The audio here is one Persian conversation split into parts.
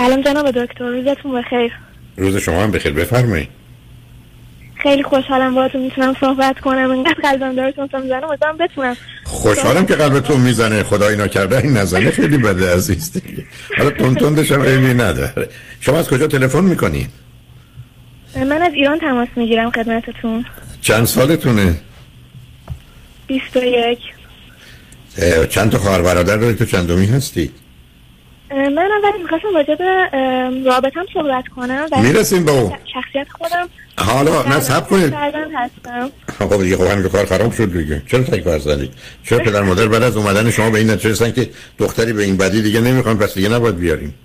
سلام جناب دکتر روزتون بخیر. روز شما هم بخیر بفرمایید. خیلی خوشحالم باهاتون می‌تونم صحبت کنم. اینقدر قلبم داره تون می‌زنه امیدوارم بتونم. خوشحالم که قلبتون می‌زنه. خدا اینا کرده این نزنه خیلی بده عزیز. دیگه حالا تون تندش هم ایمی نداره. شما از کجا تلفن می‌کنی؟ من از ایران تماس می‌گیرم خدمتتون. چند سالتونه؟ 21 چند تا خواهر برادر داری تو چندمی هستی؟ من اول می‌خواستم راجع به رابطم صحبت کنم می‌رسیم به اون. شخصیت خودم. حالا نه سب کنید خب دیگه خب همین کار خراب شد دیگه. چرا تک فرزندی چرا پدر مادر بعد از اومدن شما به این نتیجه رسیدن که دختری به این بدی دیگه نمی‌خوان پس دیگه نباید بیاریم؟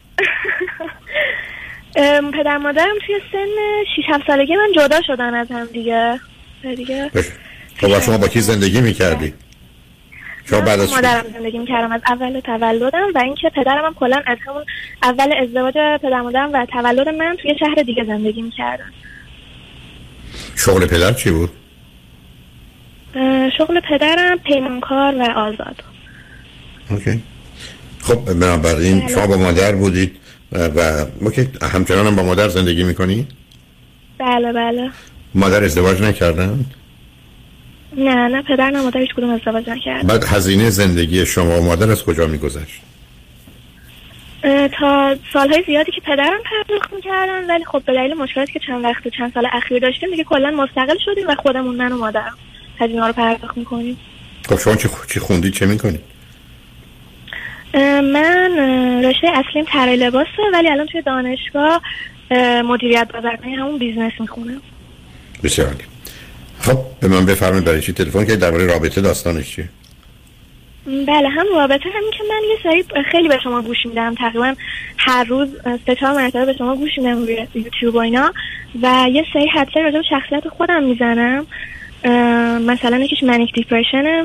پدر مادرم توی سن 6 7 سالگی من جدا شدن از هم دیگه. دیگه خب شما با کی زندگی می‌کردی؟ شما بعد از مادرم زندگی می‌کردم از اول تولدم و اینکه پدرم هم کلا از همون اول ازدواج پدر مادرم و تولد من توی شهر دیگه زندگی می‌کردن شغل پدر چی بود؟ شغل پدرم پیمانکار و آزاد اوکی خب بنابراین بله. شما با مادر بودید و اوکی همچنان هم با مادر زندگی می‌کنی؟ بله بله مادر ازدواج نکردن؟ نه نه پدر نه مادر هیچ کدوم ازدواج نکرد بعد هزینه زندگی شما و مادر از کجا میگذشت؟ تا سالهای زیادی که پدرم پرداخت می‌کردن ولی خب به دلیل مشکلاتی که چند وقت و چند سال اخیر داشتیم دیگه کلا مستقل شدیم و خودمون من و مادرم هزینه رو پرداخت می‌کنیم. خب شما چی خوندید چه می‌کنید من رشته اصلیم طراحی لباسه ولی الان توی دانشگاه مدیریت بازرگانی همون business می‌خونم. بسیار خب به من بفرمایید برای چی تلفن که درباره رابطه داستانش چیه؟ بله هم رابطه همین که من یه سری خیلی به شما گوش میدم. تقریبا هر روز سه چهار مرتبه به شما گوش میدم روی یوتیوب و اینا و یه سری حدس راجع به شخصیت خودم می‌زنم. مثلا یکیش manic depression ه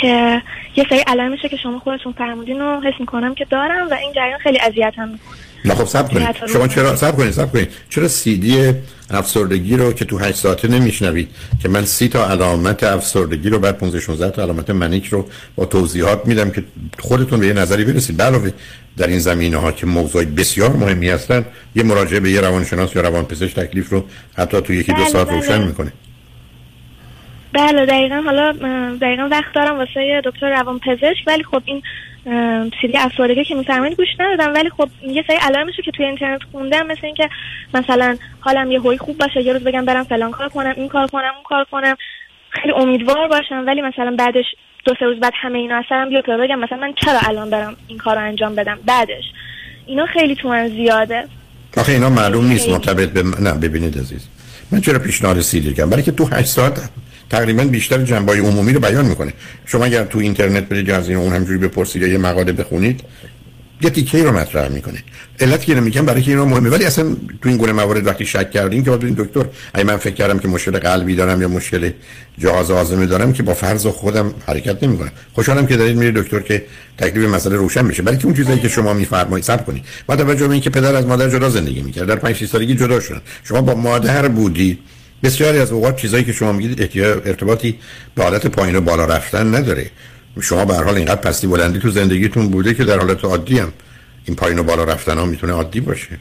که یه سری علائمشه که شما خودتون فرمودین رو حس می‌کنم که دارم و این جریان خیلی اذیتم می‌کنه. نه خب سب کنید. شما چرا سب کنید سب کنید. چرا سی دی افسردگی رو که تو 8 ساعته نمیشنوید؟ که من سی تا علامت افسردگی رو بعد 15 16 تا علامت منیک رو با توضیحات میدم که خودتون به یه نظری برسید. علاوه در این زمینه ها که موضوع بسیار مهمی هستن یه مراجعه به یه روانشناس یا روانپزشک تکلیف رو حتی تو یکی دو بله، ساعت بله. روشن می‌کنه. بله دقیقا. حالا دقیقا وقت دارم واسه دکتر روانپزشک ولی خب این سری افسردگی که میفرمایید گوش ندادم. ولی خب یه سری علائمشو که توی اینترنت خوندم مثل اینکه مثلا حالم یه هوی خوب باشه یه روز بگم برم فلان کار کنم این کار کنم اون کار کنم خیلی امیدوار باشم. ولی مثلا بعدش دو سه روز بعد همه اینا اثرم بیاد بگم مثلا من چرا الان برم این کار رو انجام بدم؟ بعدش. اینا خیلی تو من زیاده. آخه اینا معلوم نیست مرتبط به نه ببینید عزیز. من چرا پیشنهاد سیلی کردم؟ برای که تو 8 ساعت تقریبا بیشتر جنبای عمومی رو بیان می‌کنه. شما اگر تو اینترنت برید از این اون همجوری بپرسید یا یه مقاله بخونید یه تیکه رو مطرح می‌کنه. علت که نمیگم برای که اینا مهمه ولی اصلا تو این گونه موارد وقتی شک کردیم که این دکتر اگه من فکر کردم که مشکل قلبی دارم یا مشکل جهاز هاضمه دارم که با فرض خودم حرکت نمی‌کنم. خوشحالم که دارید میرید دکتر که تکلیف مسئله روشن بشه برای که اون چیزایی که شما میفرمایید صبر کنید. با توجه به اینکه پدر از مادر جدا زندگی می‌کرد در 5 سالگی جدا شدن. شما با مادر بودید. بسیاری از اوقات چیزایی که شما میگید ارتباطی به حالت پایین و بالا رفتن نداره. شما به هر حال اینقدر پستی بلندی تو زندگیتون بوده که در حالت عادی هم این پایین و بالا رفتن ها می‌تونه عادی باشه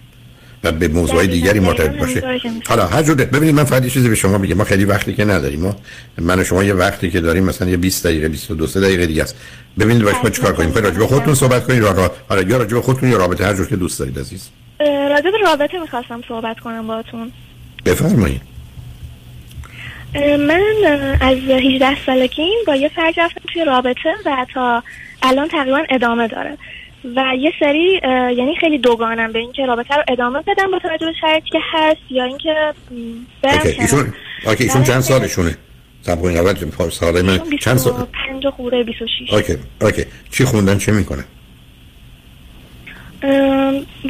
و به موضوع دیگری مرتبط باشه. حالا هر جور ببینید من فقط چیزی به شما میگم. ما خیلی وقتی که نداریم. ما من و شما یه وقتی که داریم مثلا یه 20 دقیقه 22 دقیقه دیگه است. ببینید باش ما چیکار کنیم. راجع به خودتون صحبت کنید. را حالا یا راجع به خودتون یا رابطه. هر جور که دوست دارید عزیز. راجع به رابطه می‌خواستم صحبت کنم باهاتون. بفرمایید. من از 18 سالگی با یه فرد رفتم توی رابطه و تا الان تقریبا ادامه داره. و یه سری یعنی خیلی دوگانم به اینکه رابطه رو ادامه بدم با توجه به شرایطی که هست یا اینکه برم OK. ایشون OK ایشون چند سالشونه؟ صبر کنید اول ساله من چند سال 5 خوره 26 OK OK. چی خوندن؟ چه می‌کنن؟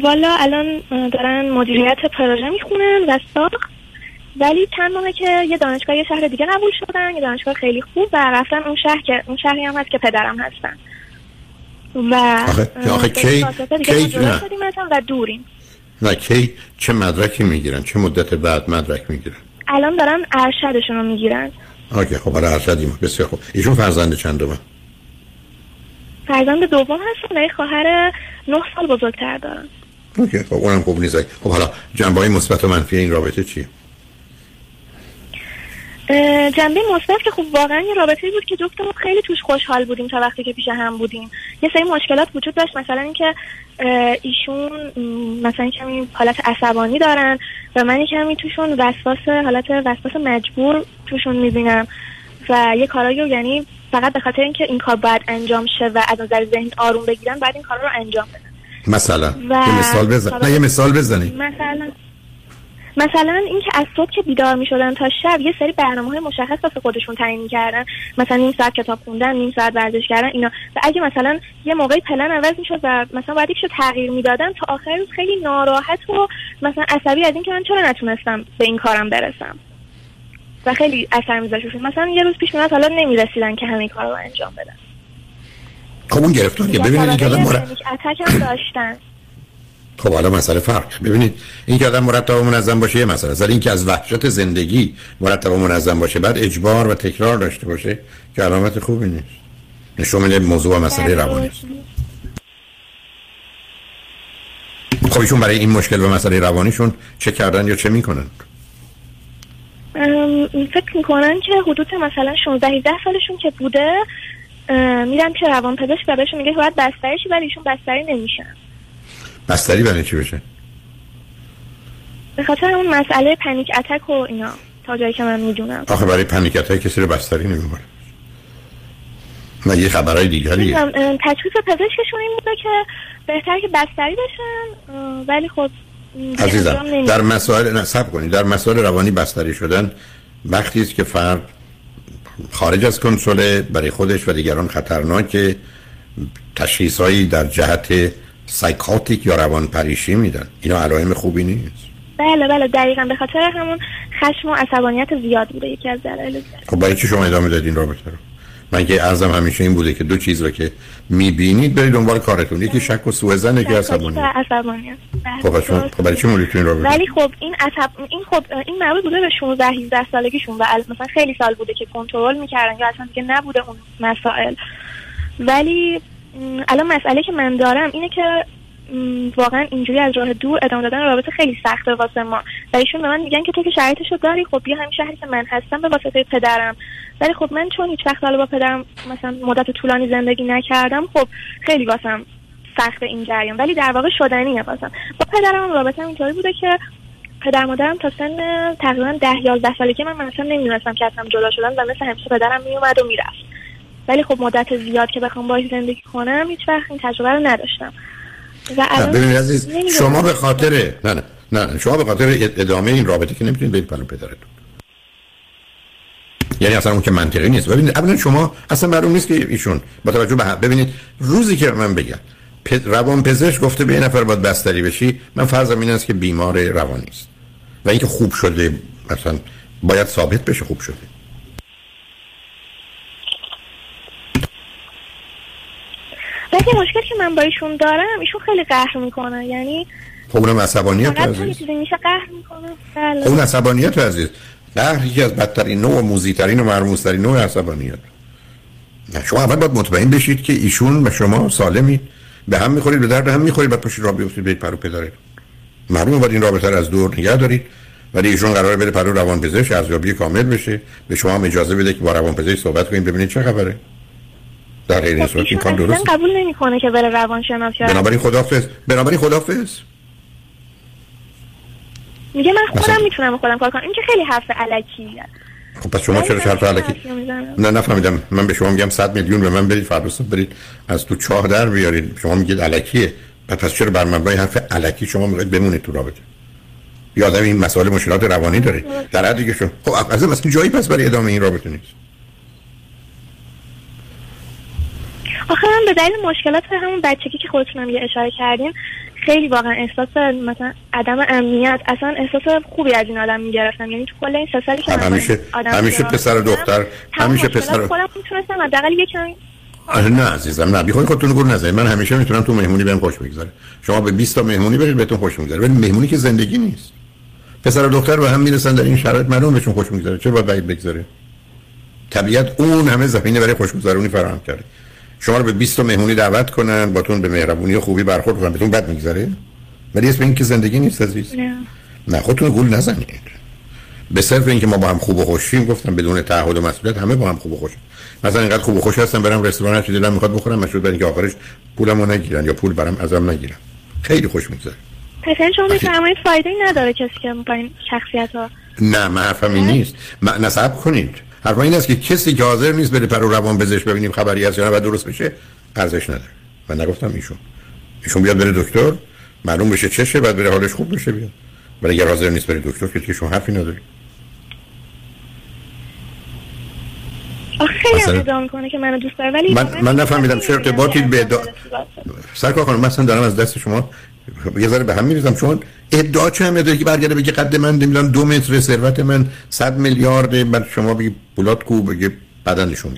والا الان دارن مدیریت پروژه می‌خونن و ساخت. ولی چند ماهه که یه دانشگاه یه شهر دیگه قبول شدن یه دانشگاه خیلی خوب و رفتن اون شهر که اون شهری هم هست که پدرم هستن. و آخه, آخه کی کی نه. و دوریم. نه کی چه مدرکی می‌گیرن؟ چه مدت بعد مدرک می‌گیرن؟ الان دارن ارشدشون رو می‌گیرن. آکه خب برای ارشدیم. بسیار خوب. ایشون فرزند چند دوم فرزند دوم هستن و خواهر نه سال بزرگتر دارن. اوکی خب اونم خوب نیست. خب حالا جنبه های مثبت و منفی این رابطه چیه؟ جنبه مثبت که خب واقعا یه رابطه بود که جفتمون خیلی توش خوشحال بودیم تا وقتی که پیش هم بودیم. یه سری مشکلات وجود داشت مثلا اینکه ایشون مثلا کمی حالت عصبانی دارن و من کمی توشون وسواس حالت وسواس مجبور توشون می‌بینم. و یه کارایی یعنی فقط به خاطر اینکه این کار باید انجام شه و از نظر ذهن آروم بگیرن بعد این کار رو انجام بدن. مثلا. یه مثال بزن. نه یه مثال بزنی. مثلا مثلا اینکه از صبح که بیدار می شدن تا شب یه سری برنامه های مشخص واسه خودشون تعیین کردن مثلا نیم ساعت کتاب خوندن نیم ساعت ورزش کردن اینا و اگه مثلا یه موقعی پلن عوض می‌شد و مثلا باید یکشو تغییر می‌دادن تا آخر روز خیلی ناراحت و مثلا عصبی از اینکه من چرا نتونستم به این کارم برسم و خیلی اثر میذاشت مثلا یه روز پیش میاد حالا نمی‌رسیدن که همین کار رو انجام بدن خب اون گرفتاریه ببینید که آدم داشتن خب حالا مسئله فرق. ببینید این که آدم مرتب و منظم باشه یه مسئله است. این که از وحشت زندگی مرتب و منظم باشه بعد اجبار و تکرار داشته باشه که علامت خوبی نیست. نشون میده موضوع و مسئله روانی. است خب ایشون برای این مشکل و مسئله روانیشون چه کردن یا چه می‌کنن؟ فکر می‌کنن که حدود مثلا 16 17 سالشون که بوده میرن که روان پزشک و بهشون میگه باید بستری شی ولی ایشون بستری نمیشن. بستری برای چی بشه؟ به خاطر اون مسئله پنیک اتک و اینا تا جایی که من می‌دونم. آخه برای پنیک اتک کسی رو بستری نمی‌بره نه یه خبرهای دیگریه تشخیص پزشکشون این بوده که بهتر که بستری بشن ولی خب عزیزم در مسائل نصب کنید. در مسائل روانی بستری شدن وقتی است که فرد خارج از کنسوله برای خودش و دیگران خطرناک تشخیصهایی در جهت سایکاتیک یا روان پریشی میدن. اینا علائم خوبی نیست. بله بله دقیقا. به خاطر همون خشم و عصبانیت زیاد بوده یکی از دلایل خب برای چی شما ادامه دادین رابطه رو؟ من که ارزم همیشه این بوده که دو چیز رو که می‌بینید برید دنبال کارتون. یکی شک و سوء زن یکی عصبانیت عصبانیت خب خب برای چی مولیتون رو ولی خب این عصب این خب این مربوط بوده به 16 17 سالگیشون و مثلا خیلی سال بوده که کنترل می‌کردن یا اصلا دیگه نبوده اون مسائل. ولی الان مسئله که من دارم اینه که واقعا اینجوری از راه دور ادامه دادن رابطه خیلی سخته واسه ما. و ایشون به من میگن که تو که شرایطشو داری خب بیا همین شهری که من هستم به واسطه پدرم. ولی خب من چون هیچ وقت حالا با پدرم مثلا مدت طولانی زندگی نکردم خب خیلی واسم سخت این جریان. ولی در واقع شدنیه واسم. با پدرم رابطه اینطوری بوده که پدر مادرم تا سن تقریبا ده یازده سالگی من مثلا نمی‌دونستم که اصلا جدا شدن و مثل همیشه پدرم میومد و می‌رفت. ولی خب مدت زیاد که بخوام باهاش زندگی کنم هیچ وقت این تجربه رو نداشتم. و ببینید عزیز شما به خاطر نه نه نه شما به خاطر ادامه این رابطه که نمی‌تونید برید پلو پدرتون. یعنی اصلا اون که منطقی نیست. ببینید اولا شما اصلا معلوم نیست که ایشون با توجه به ببینید روزی که من بگم روان پزشک گفته به یه نفر باید بستری بشی من فرضم این است که بیمار روانی است و اینکه خوب شده مثلا باید ثابت بشه خوب شده. ولی مشکلی که من با ایشون دارم ایشون خیلی قهر می‌کنه. یعنی خب اونم عصبانیت عزیز. میشه قهر می‌کنه. بله. اون عصبانیت عزیز. قهر یکی از بدترین نوع موذی‌ترین و مرموزترین نوع عصبانیت. شما اول باید مطمئن بشید که ایشون و شما سالمید. به هم می‌خورید به درد هم می‌خورید بعد پشت راه بیفتید برید پهلو پدرید معلومه باید این رابطه رو از دور نگه دارید. ولی ایشون قراره بره پهلو روان پزشک ارزیابی کامل بشه. به شما هم اجازه بده که با روان پزشک صحبت کنید ببینید چه خبره. در غیر این صورت این کار درست قبول نمی‌کنه که بره روانشناس بنابراین خدافظ بنابراین خدافظ میگه من خودم می‌تونم خودم کار کنم. این که خیلی حرف علکیه خب پس شما چرا حرف علکی؟ نه نفهمیدم. من به شما میگم 100 میلیون به من برید فردا برید. از تو چاه در بیارید. شما میگید علکیه. پس چرا بر مبنای حرف علکی شما میگید بمونید تو رابطه؟ یادم این مسائل مشکلات روانی داره. در حد دیگه شما خب از این جایی پس برای ادامه این رابطه نیست. آخه من به دلیل مشکلات همون بچگی که خودتونم یه اشاره کردین خیلی واقعا احساس مثلا عدم امنیت اصلا احساس خوبی از این آدم می‌گرفتم. یعنی تو کل این سه سالی که همیشه همیشه پسر دختر همیشه پسر خودم می‌تونستم حداقل یکم نه عزیزم نه بی خودتون گور نزنید من همیشه می‌تونم تو مهمونی بهم خوش بگذره. شما به 20 تا مهمونی برید بهتون خوش میگذره. ولی مهمونی که زندگی نیست. پسر و دختر به هم می‌رسن در این شرایط معلوم بهشون خوش میگذره. چرا باید بگذاره طبیعت اون همه زمینه برای خوشگذرونی فراهم کرده. شما رو به 20 تا مهمونی دعوت کنن باتون به مهربونی و خوبی برخورد کنن. بهتون بد میگذره؟ ولی اسم این که زندگی نیست عزیز. نه. نه خودتون گول نزنید. به صرف اینکه ما با هم خوب و خوشیم گفتم بدون تعهد و مسئولیت همه با هم خوب و خوش. مثلا اینقدر خوب و خوش هستم برم رستوران هر دلم می‌خواد بخورم مشروط بر اینکه آخرش پولمو نگیرن یا پول برام ازم نگیرن. خیلی خوش میگذره. پس شما میفرمایید فایده نداره کسی که با این شخصیت ها نه من حرفم این نیست. من نصب کنید. حرف این است که کسی که حاضر نیست بره پر و روان بزش ببینیم خبری هست یا نه و درست بشه ارزش نداره. من نگفتم ایشون. ایشون بیاد بره دکتر معلوم بشه چشه بعد بره حالش خوب بشه بیاد. ولی اگر حاضر نیست بره دکتر که شما حرفی نداری. خیلی هم ادعا می‌کنه که منو دوست داره ولی من من نفهمیدم چه ارتباطی به ادعا سرکار خانم مثلا دارم از دست شما یه ذره به هم میریزم چون ادعا چه هم که برگرده بگه قد من نمی‌دونم دو متر ثروت من صد میلیارد بعد شما بگی پولات کو بگه بدن نشون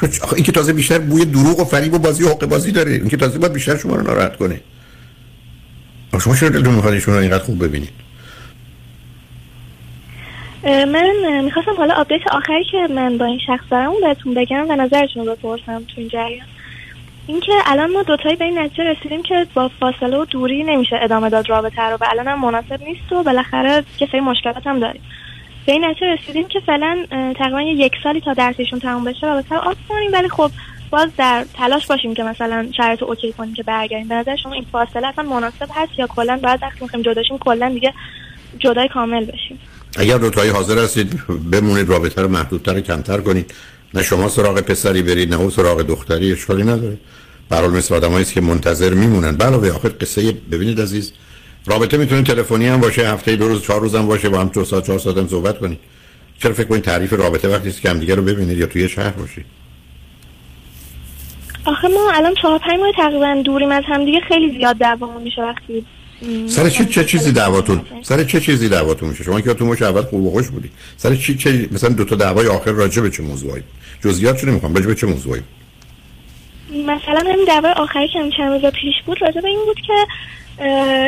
چون این که تازه بیشتر بوی دروغ و فریب و بازی و حقه بازی داره. این که تازه باید بیشتر شما رو ناراحت کنه. شما چرا دلتون می‌خواد ایشون رو اینقدر خوب ببینید؟ من می‌خواستم حالا update آخری که من با این شخص دارم بهتون بگم و نظرتون رو بپرسم تو این جریان. اینکه الان ما دوتایی به این نتیجه رسیدیم که با فاصله و دوری نمیشه ادامه داد رابطه رو و الان هم مناسب نیست و بالاخره یه سری مشکلات هم داریم. به این نتیجه رسیدیم که فعلا تقریبا یک سالی تا درسشون تموم بشه رابطه رو off کنیم ولی خب باز در تلاش باشیم که مثلا شرایطو OK کنیم که برگردیم. به نظر شما این فاصله اصلا مناسب هست یا کلا بعد وقتی می‌خوایم جداشیم کلا دیگه جدای کامل بشیم؟ اگر دوتایی حاضر هستید بمونید رابطه رو محدودتر کمتر کنید. نه شما سراغ پسری برید نه او سراغ دختری اشکالی نداره. برحال مثل آدم که منتظر میمونن. علاوه آخر قصه ببینید عزیز. رابطه می‌تونه تلفنی هم باشه هفته دو روز چهار روز هم باشه با هم دو ساعت چهار ساعت هم صحبت کنید. چرا فکر کنید تعریف رابطه وقتی است که هم دیگه رو ببینید یا توی شهر باشید؟ آخه ما الان چهار پنج ماه تقریبا دوریم از هم دیگه خیلی زیاد دعوامون میشه وقتی سر چه چه چیزی دعواتون؟ سر چه چیزی دعواتون میشه؟ شما که تو مش اول خوب و خوش بودی. سر چی چه مثلا دو تا دعوای آخر راجع به چه موضوعی جزئیات چه نمی‌خوام راجع به چه موضوعی مثلا همین دعوای آخری که چند روز پیش بود راجع به این بود که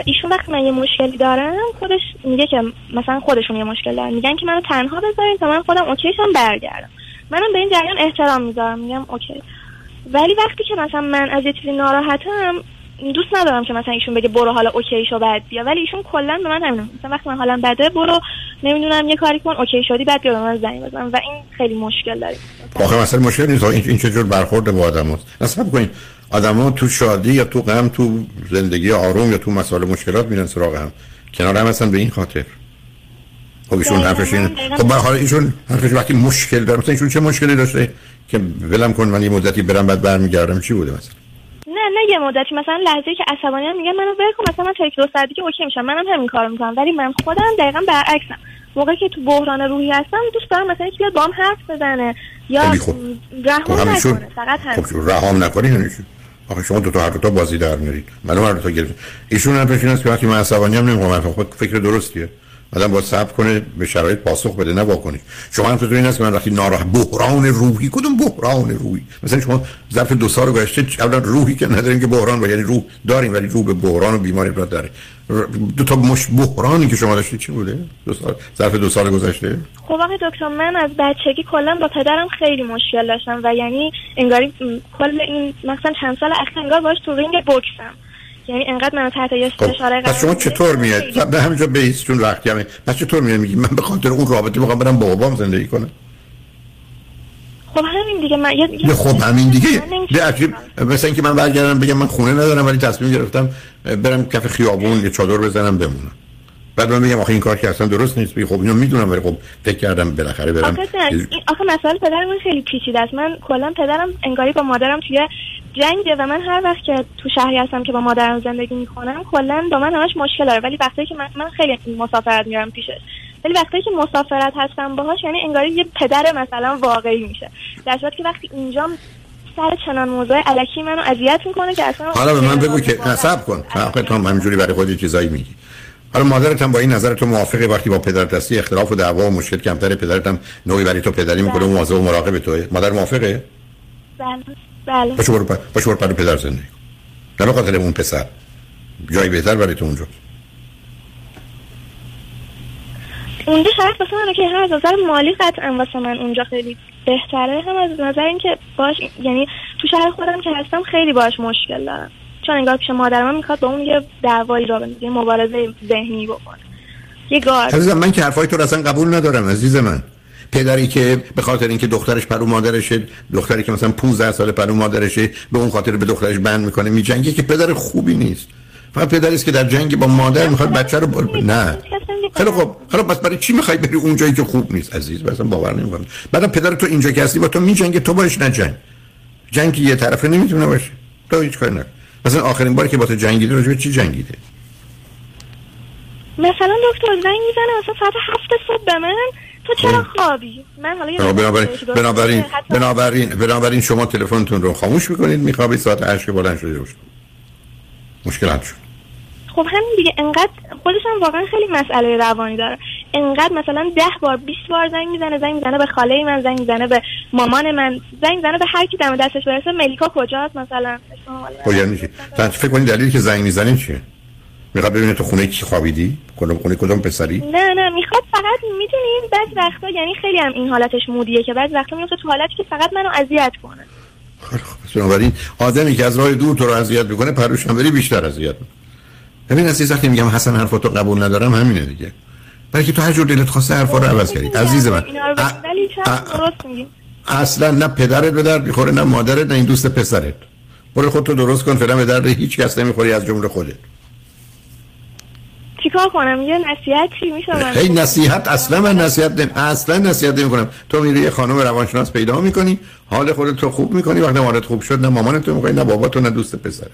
ایشون وقتی من یه مشکلی دارم خودش میگه که مثلا خودشون یه مشکل دارن. میگن که منو تنها بذارین تا من خودم OK شم برگردم. منم به این جریان احترام می‌ذارم میگم OK. ولی وقتی که مثلا من از یه چیزی ناراحتم دوست ندارم که مثلا ایشون بگه برو حالا OK شو بعد بیا. ولی ایشون کلا به من همین مثلا وقتی من حالم بده برو. نمی‌دونم یه کاری کن OK شدی بعد بیا به من زنگ بزن. و این خیلی مشکل داره. آخه مثلا مشکل نیست. این این چه جور برخورد با آدماست نصب کنین آدما تو شادی یا تو غم تو زندگی آروم یا تو مسائل مشکلات میرن سراغ هم. کنار هم هستن به این خاطر. خب ایشون حرفش این خب به حال ایشون حرفش وقتی مشکل داره مثلا ایشون چه مشکلی داشته که ولم کن من یه مدتی برم بعد برمیگردم. چی بوده مثلا؟ نه نه یه مدتی. مثلا لحظه که عصبانی هم میگم منو ول کن مثلا من تا یک دو ساعت دیگه OK میشم. منم همین کارو می‌کنم. ولی من خودم دقیقا برعکسم. موقعی که تو بحران روحی هستم دوست دارم مثلا یکی بیاد بام حرف بزنه. یا خب رها خب نکنه. فقط همین. خب رها نکنی یعنی آخه شما دو تا هر دو تا بازی در میارید منو هر دو تا گرفت ایشون هم پیشین است که وقتی من عصبانی هم نمی‌خوام خود فکر درستیه. آدم با صبر کنه به شرایط پاسخ بده نه واکنش. شما هم این است من وقتی ناراحت بحران روحی. کدوم بحران روحی؟ مثلا شما ظرف دو سال گذشته اولا روحی که نداریم که بحران و یعنی روح داریم ولی روح به بحران و بیماری را داره. دو تا مش بحرانی که شما داشتید چی بوده؟ دو سال ظرف دو سال گذشته؟ خب آقای دکتر من از بچگی کلا با پدرم خیلی مشکل داشتم و یعنی انگاری کل این مثلا چند سال اخیر انگار باش تو رینگ بوکسم. یعنی انقدر منو تحت یه خب، فشار قرار شما چطور میاد؟ به همینجا بیس چون وقتی همه پس چطور میاد؟ میگی من به خاطر اون رابطه می‌خوام برم با بابام زندگی کنم. خب همین دیگه من یه خب همین دیگه. مثلا اینکه من برگردم بگم من خونه ندارم ولی تصمیم گرفتم برم کف خیابون یه چادر بزنم بمونم. بعد من میگم آخه این کار که اصلا درست نیست. خب اینو می‌دونم ولی خب فکر کردم بالاخره برم. آخه, آخه مسئله پدرم خیلی پیچیده است. من کلا پدرم انگاری با مادرم توی جنگه و من هر وقت که تو شهری هستم که با مادرم زندگی می‌کنم کلا با من همش مشکل داره. ولی وقتی که من, من خیلی مسافرت میرم پیشش. ولی وقتی که مسافرت هستم باهاش یعنی انگاری یه پدر مثلا واقعی میشه. در صورتی که وقتی اینجا سر چنان موضوع علکی منو اذیت می‌کنه که اصلا حالا به من بگو که نصب کن. آخه تو همینجوری برای خودی چیزایی میگی. حالا مادرت هم با این نظر تو موافقه وقتی با پدر دستی اختلاف و دعوا و مشکل کمتره پدرت هم نوعی برای تو پدری می‌کنه و مواظب و مراقب توه. مادر موافقه؟ بله بله. باشه برو باشه برو پدر زندگی نه خاطر اون پسر. جای بهتر برای تو اونجا. اونجا شاید واسه من که هم از نظر مالی قطعا واسه من اونجا خیلی بهتره هم از نظر اینکه باش یعنی تو شهر خودم که هستم خیلی باش مشکل دارم. چون انگار پیش مادر من می‌خواد با اون یه دعوایی راه بندازه مبارزه ذهنی بکنه. یه گارد عزیزم من که حرفای تو اصلا قبول ندارم عزیز من. پدری که به خاطر اینکه دخترش پهلو مادرشه دختری که مثلا 15 سال پهلو مادرشه به اون خاطر به دخترش بند می‌کنه میجنگه که پدر خوبی نیست. فقط پدری است که در جنگ با مادر می‌خواد بچه رو بر... نه. خیلی خب خب بس برای چی می‌خوای بری اون جایی که خوب نیست عزیز؟ مثلا باور نمی‌کنم. بعدم پدر تو اینجا که هستی با تو میجنگه تو باش نجنگ. جنگ یه طرفه نمی‌تونه باشه. تو هیچ کاری نکن. مثلا آخرین باری که با تو جنگیده به چی جنگیده مثلا دکتر زنگ می‌زنه مثلا ساعت هفت صبح به من. تو چرا خوابی؟ من حالا بنابراین بنابراین بنابراین بنابراین شما تلفنتون رو خاموش می‌کنید میخوابید ساعت 8 که بلند شده روش. مشکل حل شد. خب همین دیگه انقدر خودش هم واقعا خیلی مسئله روانی داره. انقدر مثلا ده بار 20 بار زنگ می‌زنه زنگ می‌زنه به خاله من زنگ می‌زنه به مامان من زنگ می‌زنه به هر کی دم دستش برسه ملیکا کجاست مثلا؟ خب یعنی چی؟ فکر کنید دلیلی که زنگ می‌زنه چیه؟ می‌خواد ببینه تو خونه کی خوابیدی؟ کدوم خونه کدوم پسری؟ نه نه می‌خواد فقط می‌دونیم بعض وقتا یعنی خیلی هم این حالتش مودیه که بعض وقتا میفته تو حالتی که فقط منو اذیت کنه. خوب بنابراین آدمی که از راه دور تو رو اذیت می‌کنه پروش هم بری بیشتر اذیت ببین از وقتی میگم حسن حرفاتو قبول ندارم همینه دیگه. برای که تو هر جور دلت خواسته حرفا رو عوض کردی. عزیز من. اصلا نه پدرت به درد می‌خوره نه مادرت نه این دوست پسرت. برو خودتو درست کن فعلا به درد هیچ کس نمی‌خوری از جمله خودت. چیکار کنم؟ یه نصیحتی میشه من؟ هی نصیحت اصلا من نصیحت نمی اصلا نصیحت نمی کنم. تو میری یه خانم روانشناس پیدا می‌کنی حال خودت رو خوب می‌کنی وقتی حالت خوب شد نه مامانت تو می‌کنی نه بابا نه دوست پسرت.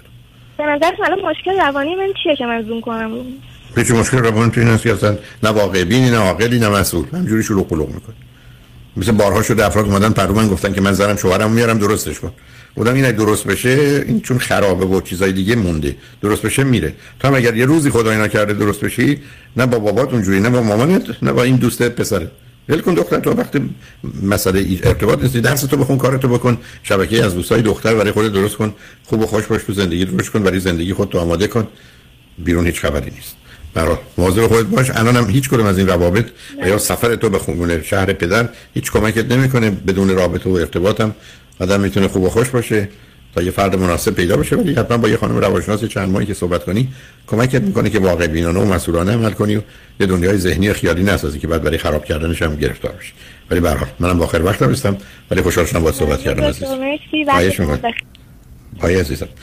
به نظر الان مشکل روانی من چیه که من زوم کنم؟ هیچ مشکل روانی تو این هست که اصلا نه واقع بینی نه عاقلی نه مسئول. همجوری شروع قلوق می‌کنی. مثل بارها شده افراد اومدن پرو من گفتن که من زنم شوهرم میارم درستش کن. بودم این درست بشه این چون خرابه و چیزای دیگه مونده. درست بشه میره. تو هم اگر یه روزی خدای نکرده درست بشی نه با بابات اونجوری نه با مامانت نه با این دوست پسرت ول کن دختر تو وقتی مسئله ارتباط نیست درس تو بخون کارتو بکن. شبکه از دوستای دختر برای خودت درست کن. خوب و خوش باش تو زندگی درست کن. برای زندگی خودت آماده کن. بیرون هیچ خبری نیست. برای مواظب خودت باش. الان هم هیچ کدوم از این روابط و یا سفر تو به خونه شهر پدر هیچ کمکت نمی‌کنه. بدون رابطه و ارتباطم آدم می‌تونه خوب و خوش باشه تا یه فرد مناسب پیدا بشه. ولی حتما با یه خانم روانشناس چند ماهی که صحبت کنی کمکت می‌کنه که واقع بینانه و مسئولانه عمل کنی و یه دنیای ذهنی خیالی نسازی که بعد برای خراب کردنش هم گرفتار بشی. ولی به منم آخر وقت هستم ولی خوشحال شدم با صحبت کردم عزیز. خواهش می‌کنم. عزیزم.